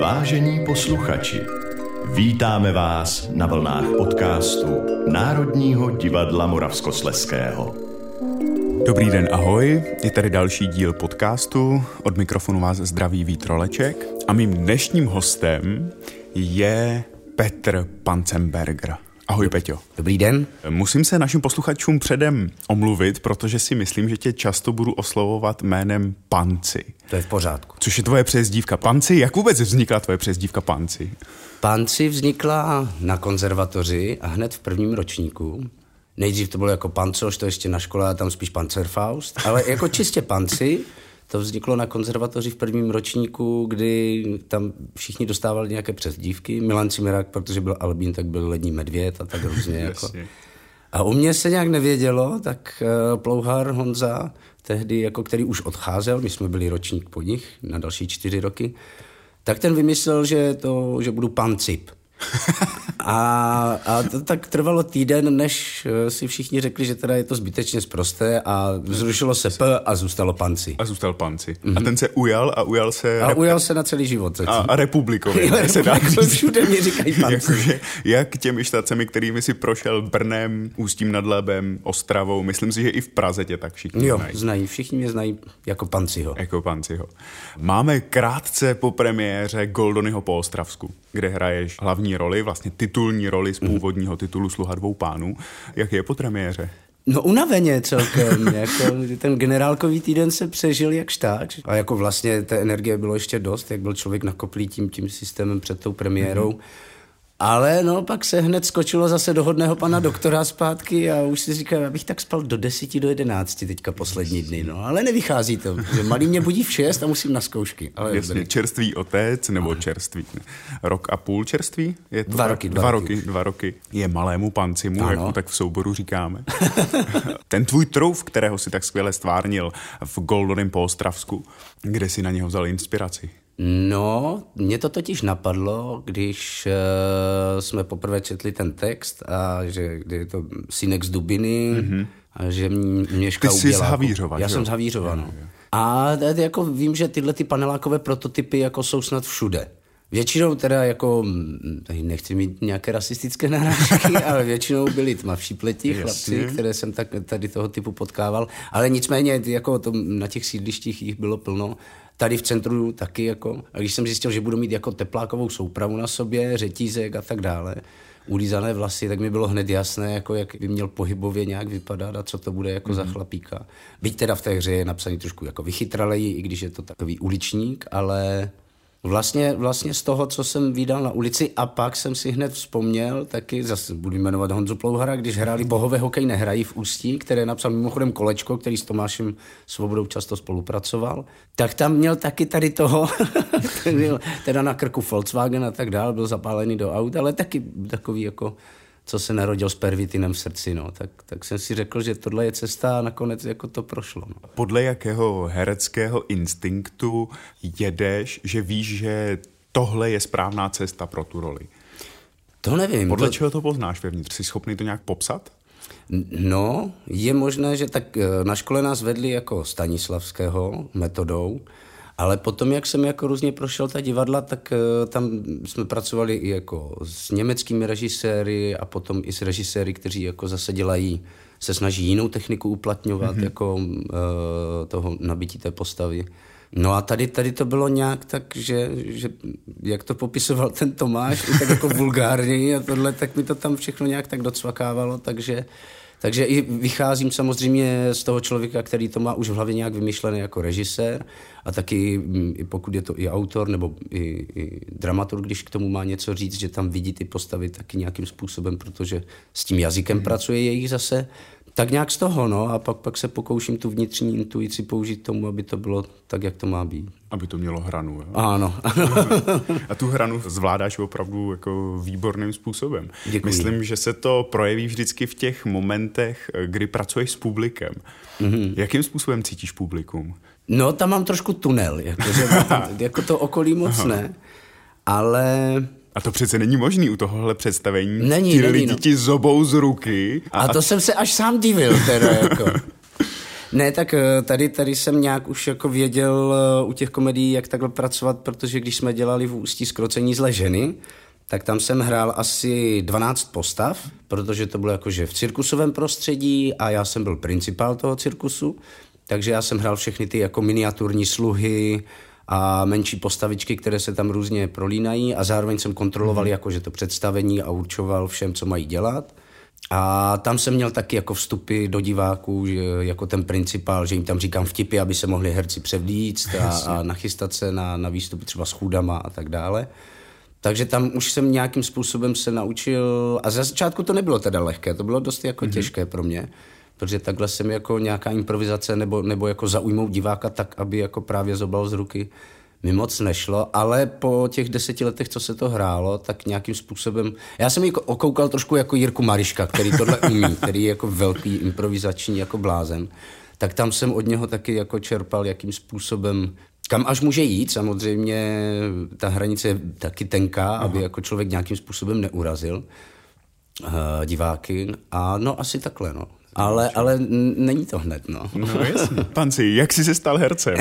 Vážení posluchači, vítáme vás na vlnách podcastu Národního divadla Moravskosleského. Dobrý den, ahoj. Je tady další díl podcastu. Od mikrofonu vás zdraví Vítroleček. A mým dnešním hostem je Petr Pancemberger. Ahoj, Peťo. Dobrý den. Musím se našim posluchačům předem omluvit, protože si myslím, že tě často budu oslovovat jménem Panci. To je v pořádku. Což je tvoje přezdívka Panci? Jak vůbec vznikla tvoje přezdívka Panci? Panci vznikla na konzervatoři a hned v prvním ročníku. Nejdřív to bylo jako pancoš, to ještě na škole, a tam spíš pancerfaust, ale jako čistě panci. To vzniklo na konzervatoři v prvním ročníku, kdy tam všichni dostávali nějaké přezdívky. Milan Cimerák, protože byl Albín, tak byl lední medvěd a tak různě. jako. A u mě se nějak nevědělo, tak uh, Plouhar Honza, tehdy, jako který už odcházel, my jsme byli ročník po nich na další čtyři roky, tak ten vymyslel, že, to, že budu pan Cip. A, a to tak trvalo týden, než eh, si všichni řekli, že teda je to zbytečně zprosté a zrušilo se P a zůstalo panci. A zůstal Panci. Mm-hmm. A ten se ujal a ujal se... A ujal se na celý život. A, a republikově. Jo, se dá republikově, všude mi říkají panci. Jakože, jak těmi štacemi, kterými si prošel Brnem, Ústím nad Labem, Ostravou, myslím si, že i v Praze tě tak všichni Jo, znají. znají, všichni mě znají jako panciho. Jako Panciho. Máme krátce po premiéře Goldonyho po Ostravsku, kde hraješ hlavní roli, vlastně titulní roli z původního titulu Sluha dvou pánů. Jak je po premiéře? No unaveně celkem, jako ten generálkový týden se přežil jak štáč a jako vlastně té energie bylo ještě dost, jak byl člověk nakoplý tím, tím systémem před tou premiérou. Mm-hmm. Ale no, pak se hned skočilo zase do hodného pana doktora zpátky a už si říkal, abych tak spal do desíti, do jedenácti teďka poslední dny, no, ale nevychází to, že malý mě budí v šest a musím na zkoušky. Ale Jasně, dobrý. čerstvý otec nebo čerstvý ne? rok a půl čerstvý? Je to Dva tak? roky, dva dva roky. roky. Dva roky. Je malému pancimu, Ano. jak mu tak v souboru říkáme. Ten tvůj trouf, kterého si tak skvěle stvárnil v Goldoném poostravsku, kde si na něho vzal inspiraci? No, mě to totiž napadlo, když uh, jsme poprvé četli ten text a že kdy je to synek z Dubiny mm-hmm. a že mě Měška Ty jsi udělá- z Havířova, Já že jsem z Havířova, no. A jako vím, že tyhle ty panelákové prototypy jako jsou snad všude. Většinou teda jako, mm, nechci mít nějaké rasistické narážky, ale většinou byli tmavší pletí chlapci, které jsem tak tady toho typu potkával. Ale nicméně jako to, na těch sídlištích jich bylo plno. Tady v centru taky jako. A když jsem zjistil, že budu mít jako teplákovou soupravu na sobě, řetízek a tak dále, ulízané vlasy, tak mi bylo hned jasné, jako jak by měl pohybově nějak vypadat a co to bude jako mm-hmm. za chlapíka. Byť teda v té hře je napsaný trošku jako vychytraleji, i když je to takový uličník, ale Vlastně, vlastně z toho, co jsem vydal na ulici a pak jsem si hned vzpomněl, taky zase budu jmenovat Honzu Plouhara, když hráli Bohové hokej nehrají v Ústí, které napsal mimochodem Kolečko, který s Tomášem Svobodou často spolupracoval, tak tam měl taky tady toho, ten měl teda na krku Volkswagen a tak dál, byl zapálený do aut, ale taky takový jako co se narodil s pervitinem v srdci, no. tak, tak jsem si řekl, že tohle je cesta a nakonec jako to prošlo. No. Podle jakého hereckého instinktu jedeš, že víš, že tohle je správná cesta pro tu roli? To nevím. Podle to... čeho to poznáš vevnitř? Jsi schopný to nějak popsat? No, je možné, že tak eh, na škole nás vedli jako Stanislavského metodou, ale potom, jak jsem jako různě prošel ta divadla, tak eh, tam jsme pracovali i jako s německými režiséry a potom i s režiséry, kteří jako zase dělají, se snaží jinou techniku uplatňovat, mm-hmm. jako uh, toho nabití té postavy. No a tady, tady to bylo nějak tak, že, že jak to popisoval ten Tomáš, tak jako vulgárně a tohle, tak mi to tam všechno nějak tak docvakávalo, takže, takže i vycházím samozřejmě z toho člověka, který to má už v hlavě nějak vymyšlené jako režisér a taky mm, i pokud je to i autor nebo i, i dramaturg, když k tomu má něco říct, že tam vidí ty postavy taky nějakým způsobem, protože s tím jazykem hmm. pracuje jejich zase, tak nějak z toho, no, a pak, pak se pokouším tu vnitřní intuici použít tomu, aby to bylo tak, jak to má být. Aby to mělo hranu. Jo? Ano, ano. A tu hranu zvládáš opravdu jako výborným způsobem. Děkuji. Myslím, že se to projeví vždycky v těch momentech, kdy pracuješ s publikem. Mm-hmm. Jakým způsobem cítíš publikum? No, tam mám trošku tunel, jako, že, jako to okolí moc ne, ale A to přece není možný u tohohle představení. Není, Ti není, lidi no. ti zobou z ruky. A to jsem se až sám divil teda, jako. Ne, tak eh, tady, tady jsem nějak už jako věděl eh, u těch komedií, jak takhle pracovat, protože když jsme dělali v Ústí skrocení zle ženy, tak tam jsem hrál asi 12 postav, protože to bylo jakože v cirkusovém prostředí a já jsem byl principál toho cirkusu, takže já jsem hrál všechny ty jako miniaturní sluhy a menší postavičky, které se tam různě prolínají a zároveň jsem kontroloval mm. jakože to představení a určoval všem, co mají dělat. A tam jsem měl taky jako vstupy do diváků, že jako ten principál, že jim tam říkám vtipy, aby se mohli herci převlíct a, a nachystat se na, na výstupy třeba s chůdama a tak dále. Takže tam už jsem nějakým způsobem se naučil, a za začátku to nebylo teda lehké, to bylo dost jako mm-hmm. těžké pro mě, protože takhle jsem jako nějaká improvizace nebo, nebo jako zaujmout diváka tak, aby jako právě zobal z ruky mi moc nešlo, ale po těch deseti letech, co se to hrálo, tak nějakým způsobem, já jsem ji okoukal trošku jako Jirku Mariška, který tohle umí, který je jako velký improvizační jako blázen, tak tam jsem od něho taky jako čerpal, jakým způsobem kam až může jít, samozřejmě ta hranice je taky tenká, Aha. aby jako člověk nějakým způsobem neurazil uh, diváky. A no asi takhle, no. Ale, ale není to hned, no. No jasně. Panci, jak jsi se stal hercem?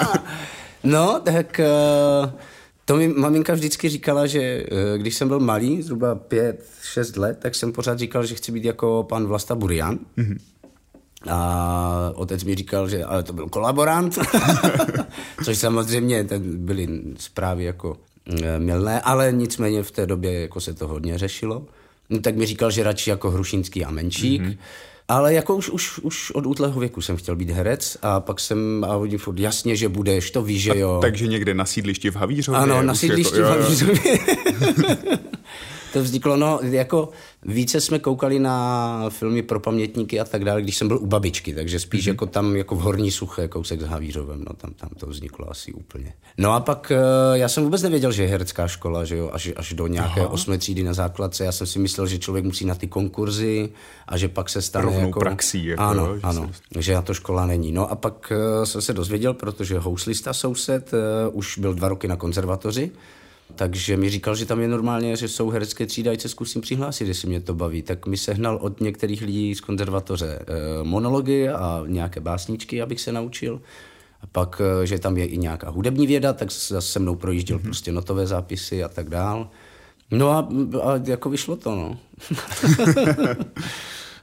no, tak uh, to mi maminka vždycky říkala, že uh, když jsem byl malý, zhruba pět, šest let, tak jsem pořád říkal, že chci být jako pan Vlasta Burian. Mm-hmm. A otec mi říkal, že ale to byl kolaborant, což samozřejmě byly zprávy jako e, milné, ale nicméně v té době jako se to hodně řešilo. No, tak mi říkal, že radši jako Hrušínský a Menšík. Mm-hmm. Ale jako už, už, už od útlého věku jsem chtěl být herec a pak jsem, a oni furt jasně, že budeš, to víš, že jo. A takže někde na sídlišti v Havířově? Ano, na sídlišti jako, v Havířově. to vzniklo, no, jako více jsme koukali na filmy pro pamětníky a tak dále, když jsem byl u babičky, takže spíš mm-hmm. jako tam, jako v Horní Suché, kousek s Havířovem, no, tam, tam to vzniklo asi úplně. No a pak uh, já jsem vůbec nevěděl, že je herecká škola, že jo, až, až do nějaké Aha. osmé třídy na základce, já jsem si myslel, že člověk musí na ty konkurzy a že pak se stane Rovnou jako... praxí, jako, ano, že ano, se... že na to škola není. No a pak uh, jsem se dozvěděl, protože houslista soused uh, už byl dva roky na konzervatoři, takže mi říkal, že tam je normálně, že jsou herecké třídy, ať se zkusím přihlásit, jestli mě to baví. Tak mi sehnal od některých lidí z konzervatoře eh, monology a nějaké básničky, abych se naučil. A pak, eh, že tam je i nějaká hudební věda, tak se mnou projížděl mm-hmm. prostě notové zápisy a tak dál. No a, a jako vyšlo to, no.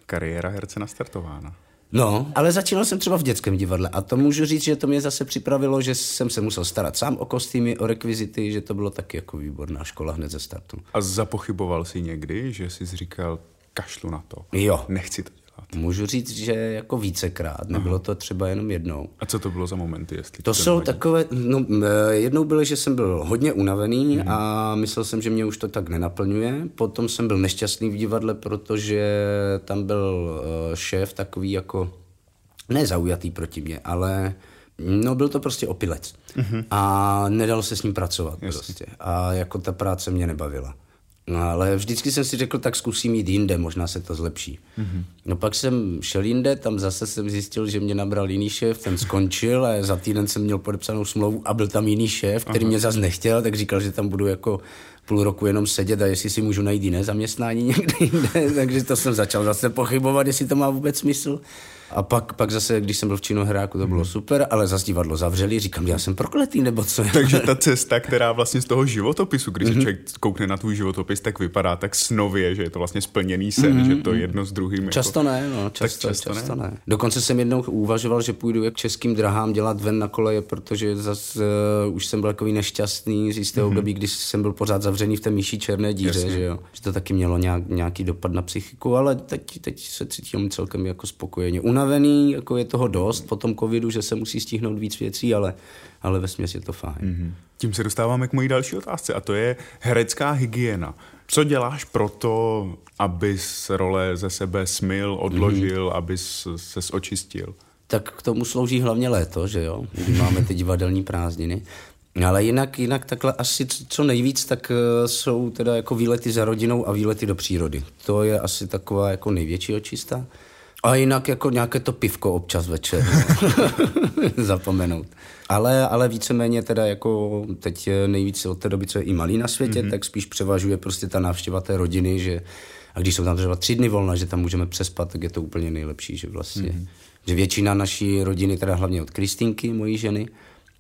Kariéra herce nastartována. No, ale začínal jsem třeba v dětském divadle a to můžu říct, že to mě zase připravilo, že jsem se musel starat sám o kostýmy, o rekvizity, že to bylo taky jako výborná škola hned ze startu. A zapochyboval jsi někdy, že jsi říkal, kašlu na to, jo. nechci to Můžu říct, že jako vícekrát, nebylo to třeba jenom jednou. A co to bylo za momenty? Jestli to jsou vadí? takové, no jednou bylo, že jsem byl hodně unavený mm. a myslel jsem, že mě už to tak nenaplňuje. Potom jsem byl nešťastný v divadle, protože tam byl uh, šéf takový jako, nezaujatý proti mě, ale No byl to prostě opilec. Mm-hmm. A nedalo se s ním pracovat Jasně. prostě. A jako ta práce mě nebavila. No ale vždycky jsem si řekl, tak zkusím jít jinde, možná se to zlepší. Mm-hmm. No pak jsem šel jinde, tam zase jsem zjistil, že mě nabral jiný šéf, ten skončil a za týden jsem měl podepsanou smlouvu a byl tam jiný šéf, který Aha. mě zase nechtěl, tak říkal, že tam budu jako půl roku jenom sedět a jestli si můžu najít jiné zaměstnání někde jinde, takže to jsem začal zase pochybovat, jestli to má vůbec smysl. A pak, pak zase, když jsem byl v Činohráku, to bylo hmm. super, ale zase divadlo zavřeli, říkám, já jsem prokletý, nebo co? Takže ta cesta, která vlastně z toho životopisu, když mm-hmm. se mhm. člověk koukne na tvůj životopis, tak vypadá tak snově, že je to vlastně splněný sen, mm-hmm. že to jedno s druhým. Jako- často jako... ne, no, často, často, často ne. ne. Dokonce jsem jednou uvažoval, že půjdu k českým drahám dělat ven na koleje, protože zase uh, už jsem byl takový nešťastný z jistého mm-hmm. období, když jsem byl pořád zavřený v té myší černé díře, Jasně. že jo. Že to taky mělo nějak, nějaký dopad na psychiku, ale teď, teď se cítím celkem jako spokojeně. Una unavený, jako je toho dost po tom covidu, že se musí stihnout víc věcí, ale, ale ve směs je to fajn. Mm-hmm. Tím se dostáváme k mojí další otázce a to je herecká hygiena. Co děláš pro to, abys role ze sebe smil, odložil, mm-hmm. abys se očistil? Tak k tomu slouží hlavně léto, že jo, kdy máme ty divadelní prázdniny. Ale jinak, jinak takhle asi co nejvíc, tak eh, jsou teda jako výlety za rodinou a výlety do přírody. To je asi taková jako největší očista. A jinak jako nějaké to pivko občas večer. Zapomenout. Ale, ale víceméně teda jako teď nejvíce od té doby, co je i malý na světě, mm-hmm. tak spíš převažuje prostě ta návštěva té rodiny, že a když jsou tam třeba tři dny volna, že tam můžeme přespat, tak je to úplně nejlepší, že vlastně mm-hmm. že většina naší rodiny, teda hlavně od Kristýnky, mojí ženy,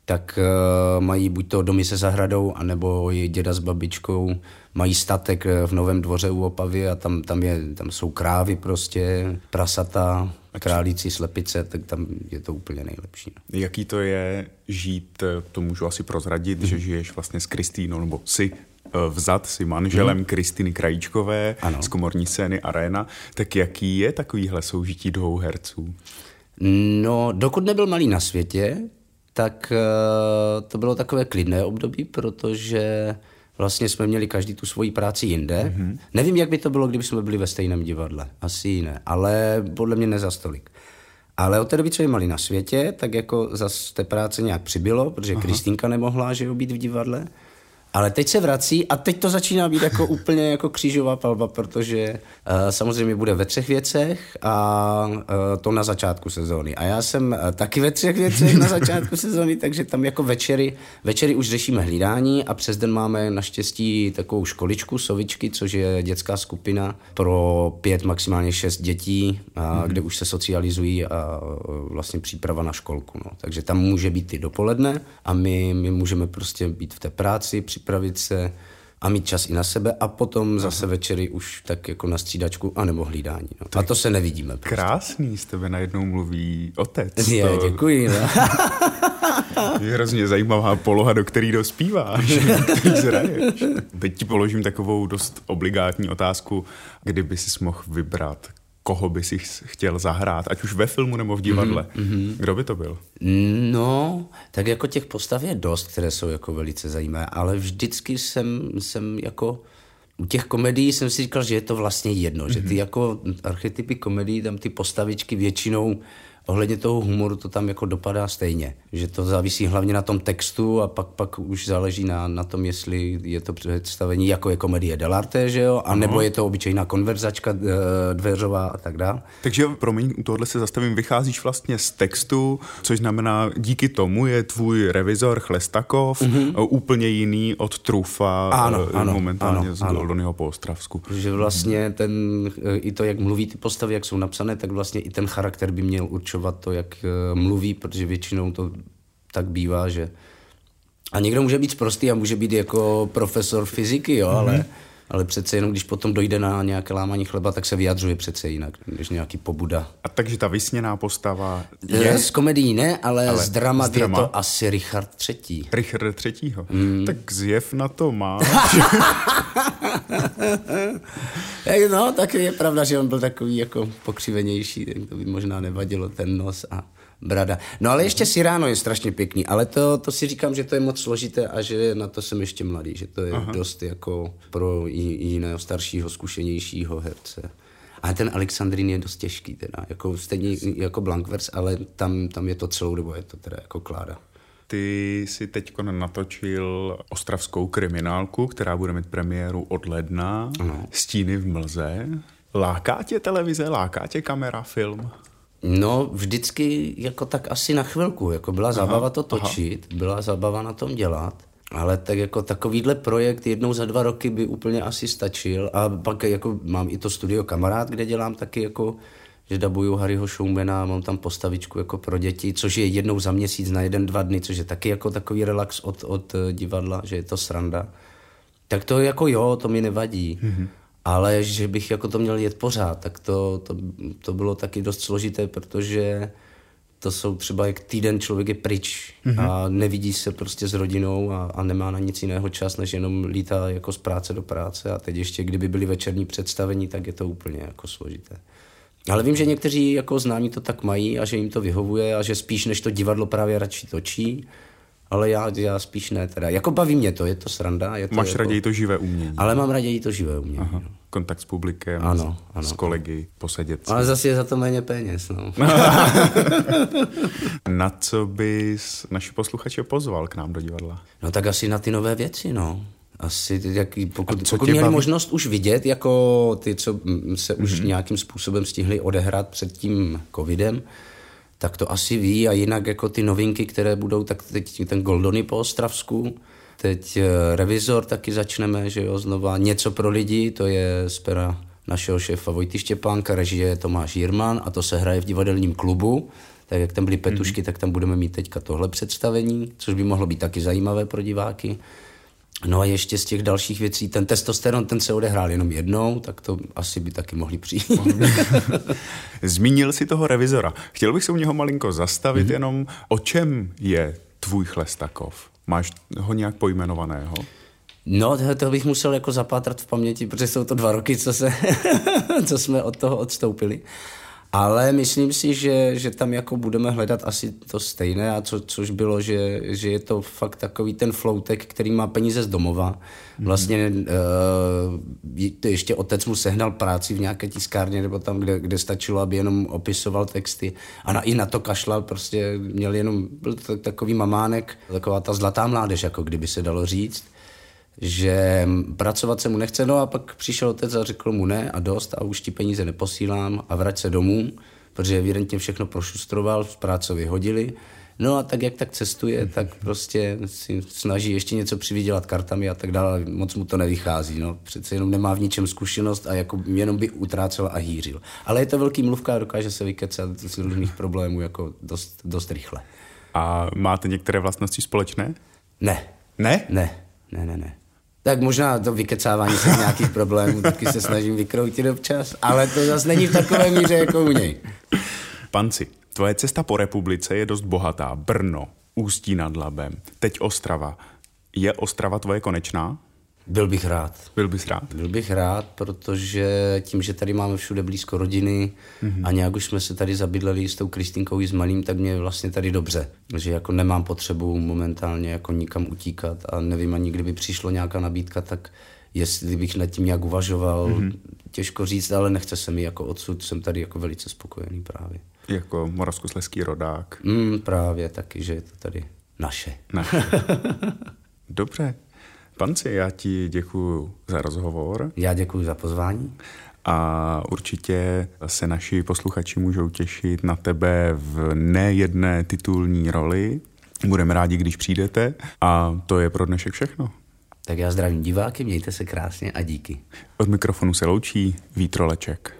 tak uh, mají buď to domy se zahradou, anebo i děda s babičkou mají statek eh, v Novém dvoře u Opavy a tam, tam, je, tam jsou krávy prostě, prasata, králíci, slepice, tak tam je to úplně nejlepší. Jaký to je žít, eh, to můžu asi prozradit, mm. že žiješ vlastně s Kristýnou, nebo si vzat si manželem mm. Kristýny Krajíčkové ano. z komorní scény Arena, tak jaký je takovýhle soužití dvou herců? No, dokud nebyl malý na světě, tak uh, to bylo takové klidné období, protože vlastně jsme měli každý tu svoji práci jinde. Mm-hmm. Nevím, jak by to bylo, kdyby jsme byli ve stejném divadle. Asi ne, ale podle mě ne za stolik. Ale od té doby, co je mali na světě, tak jako zase té práce nějak přibylo, protože Kristýnka nemohla že jo, být v divadle. Ale teď se vrací a teď to začíná být jako úplně jako křížová palba, protože uh, samozřejmě bude ve třech věcech a uh, to na začátku sezóny. A já jsem uh, taky ve třech věcech na začátku sezóny, takže tam jako večery, večery už řešíme hlídání a přes den máme naštěstí takovou školičku Sovičky, což je dětská skupina pro pět, maximálně šest dětí, uh, mm-hmm. kde už se socializují a uh, vlastně příprava na školku. No. Takže tam může být i dopoledne a my, my můžeme prostě být v té práci, připravit se a mít čas i na sebe a potom zase Aha. večery už tak jako na střídačku anebo hlídání. No. A to se nevidíme. Prostě. Krásný, z tebe najednou mluví otec. Je, to... děkuji. No. je hrozně zajímavá poloha, do který dospíváš, Teď ti položím takovou dost obligátní otázku, kdyby si mohl vybrat, koho by si chtěl zahrát, ať už ve filmu nebo v divadle. Mm-hmm. Kdo by to byl? No, tak jako těch postav je dost, které jsou jako velice zajímavé, ale vždycky jsem, jsem jako u těch komedií jsem si říkal, že je to vlastně jedno, mm-hmm. že ty mhm. jako archetypy komedií, tam ty postavičky většinou ohledně toho humoru to tam jako dopadá stejně. Že to závisí hlavně na tom textu a pak, pak už záleží na, na tom, jestli je to představení jako je komedie dell'arte, že jo, a nebo je to obyčejná konverzačka eh, dveřová a tak dále. Takže promiň, u tohohle se zastavím, vycházíš vlastně z textu, což znamená, díky tomu je tvůj revizor Chlestakov mm-hmm. úplně jiný od Trufa ano, eh, ano, momentálně ano, z Goldonyho po Ostravsku. Že vlastně ten, i to, jak mluví ty postavy, jak jsou napsané, tak vlastně i ten charakter by měl určovat určovat to, jak eh, mluví, protože většinou to tak bývá, že a někdo může být prostý a může být jako profesor fyziky, jo, mm-hmm. ale, ale přece jenom, když potom dojde na nějaké lámání chleba, tak se vyjadřuje přece jinak, než nějaký pobuda. A takže ta vysněná postava je? Z komedií ne, ale, ale z drama je to asi Richard III. Richard III. Mm. Tak zjev na to má. no, tak je pravda, že on byl takový jako pokřivenější, tak to by možná nevadilo ten nos a brada. No ale ještě si ráno je strašně pěkný, ale to, to si říkám, že to je moc složité a že na to jsem ještě mladý, že to je Aha. dost jako pro jiného staršího, zkušenějšího herce. A ten Alexandrin je dost těžký teda, jako stejně jako Blankvers, ale tam, tam je to celou dobu, je to teda jako Kláda. Ty si teď natočil ostravskou kriminálku, která bude mít premiéru od ledna. Ano. Stíny v mlze. Láká tě televize, láká tě kamera, film? No, vždycky jako tak asi na chvilku. Jako byla aha, zábava to točit, aha. byla zábava na tom dělat. Ale tak jako takovýhle projekt jednou za dva roky by úplně asi stačil. A pak jako mám i to studio Kamarád, kde dělám taky jako že dabuju Harryho Šoumena, mám tam postavičku jako pro děti, což je jednou za měsíc na jeden, dva dny, což je taky jako takový relax od, od eh, divadla, že je to sranda. Tak to jako jo, to mi nevadí. Mm-hmm. Ale že bych jako to měl jet pořád, tak to, to, to bylo taky dost složité, protože to jsou třeba jak týden člověk je pryč mm-hmm. a nevidí se prostě s rodinou a, a nemá na nic jiného čas, než jenom lítá jako z práce do práce a teď ještě kdyby byly večerní představení, tak je to úplně jako složité. Ale vím, že někteří jako známí to tak mají a že jim to vyhovuje a že spíš než to divadlo právě radši točí. Ale já, já spíš ne teda. Jako baví mě to, je to sranda. Je to Máš jako... raději to živé umění. Ale mám raději to živé umění. Aha. No. Kontakt s publikem, ano, ano. s kolegy, posedět Ale zase je za to méně peněz. No. na co bys naši posluchače pozval k nám do divadla? No tak asi na ty nové věci, no asi, jak, pokud, pokud měli baví? možnost už vidět, jako ty, co se už mm-hmm. nějakým způsobem stihli odehrát před tím covidem, tak to asi ví a jinak jako ty novinky, které budou, tak teď ten Goldony po Ostravsku, teď eh, Revizor taky začneme, že jo, znova něco pro lidi, to je z pera našeho šéfa Vojty Štěpánka, režie Tomáš Jirman a to se hraje v divadelním klubu. Tak jak tam byly Petušky, mm-hmm. tak tam budeme mít teďka tohle představení, což by mohlo být taky zajímavé pro diváky. No a ještě z těch dalších věcí, ten testosteron, ten se odehrál jenom jednou, tak to asi by taky mohli přijít. Zmínil si toho revizora. Chtěl bych se u něho malinko zastavit, mm-hmm. jenom o čem je tvůj Chlestakov? Máš ho nějak pojmenovaného? No, to, to bych musel jako zapátrat v paměti, protože jsou to dva roky, co, se, co jsme od toho odstoupili. Ale myslím si, že, že tam jako budeme hledat asi to stejné, a co, což bylo, že, že je to fakt takový ten floutek, který má peníze z domova. Vlastně uh, ještě otec mu sehnal práci v nějaké tiskárně, nebo tam, kde, kde stačilo, aby jenom opisoval texty. A na, i na to kašlal, prostě měl jenom, byl to takový mamánek, taková ta zlatá mládež, jako kdyby se dalo říct že pracovat se mu nechce, no a pak přišel otec a řekl mu ne a dost a už ti peníze neposílám a vrať se domů, protože evidentně všechno prošustroval, z práce vyhodili. No a tak jak tak cestuje, tak prostě si snaží ještě něco přivydělat kartami a tak dále, moc mu to nevychází, no. Přece jenom nemá v ničem zkušenost a jako jenom by utrácel a hýřil. Ale je to velký mluvka a dokáže se vykecat z různých problémů jako dost, dost rychle. A máte některé vlastnosti společné? Ne. Ne? Ne, ne, ne, ne. Tak možná to vykecávání se nějakých problémů taky se snažím vykroutit občas, ale to zase není v takové míře jako u něj. Panci, tvoje cesta po republice je dost bohatá. Brno, Ústí nad Labem, teď Ostrava. Je Ostrava tvoje konečná? Byl bych rád. Byl bych rád? Byl bych rád, protože tím, že tady máme všude blízko rodiny mm-hmm. a nějak už jsme se tady zabydleli s tou Kristýnkou i s malým, tak mě vlastně tady dobře. Že jako nemám potřebu momentálně jako nikam utíkat a nevím ani, kdyby přišlo nějaká nabídka, tak jestli bych nad tím nějak uvažoval, mm-hmm. těžko říct, ale nechce se mi jako odsud, jsem tady jako velice spokojený právě. Jako moravskosleský rodák. Mm, právě taky, že je to tady naše. naše. Dobře, Panci, já ti děkuji za rozhovor. Já děkuji za pozvání. A určitě se naši posluchači můžou těšit na tebe v nejedné titulní roli. Budeme rádi, když přijdete. A to je pro dnešek všechno. Tak já zdravím diváky, mějte se krásně a díky. Od mikrofonu se loučí Vítroleček.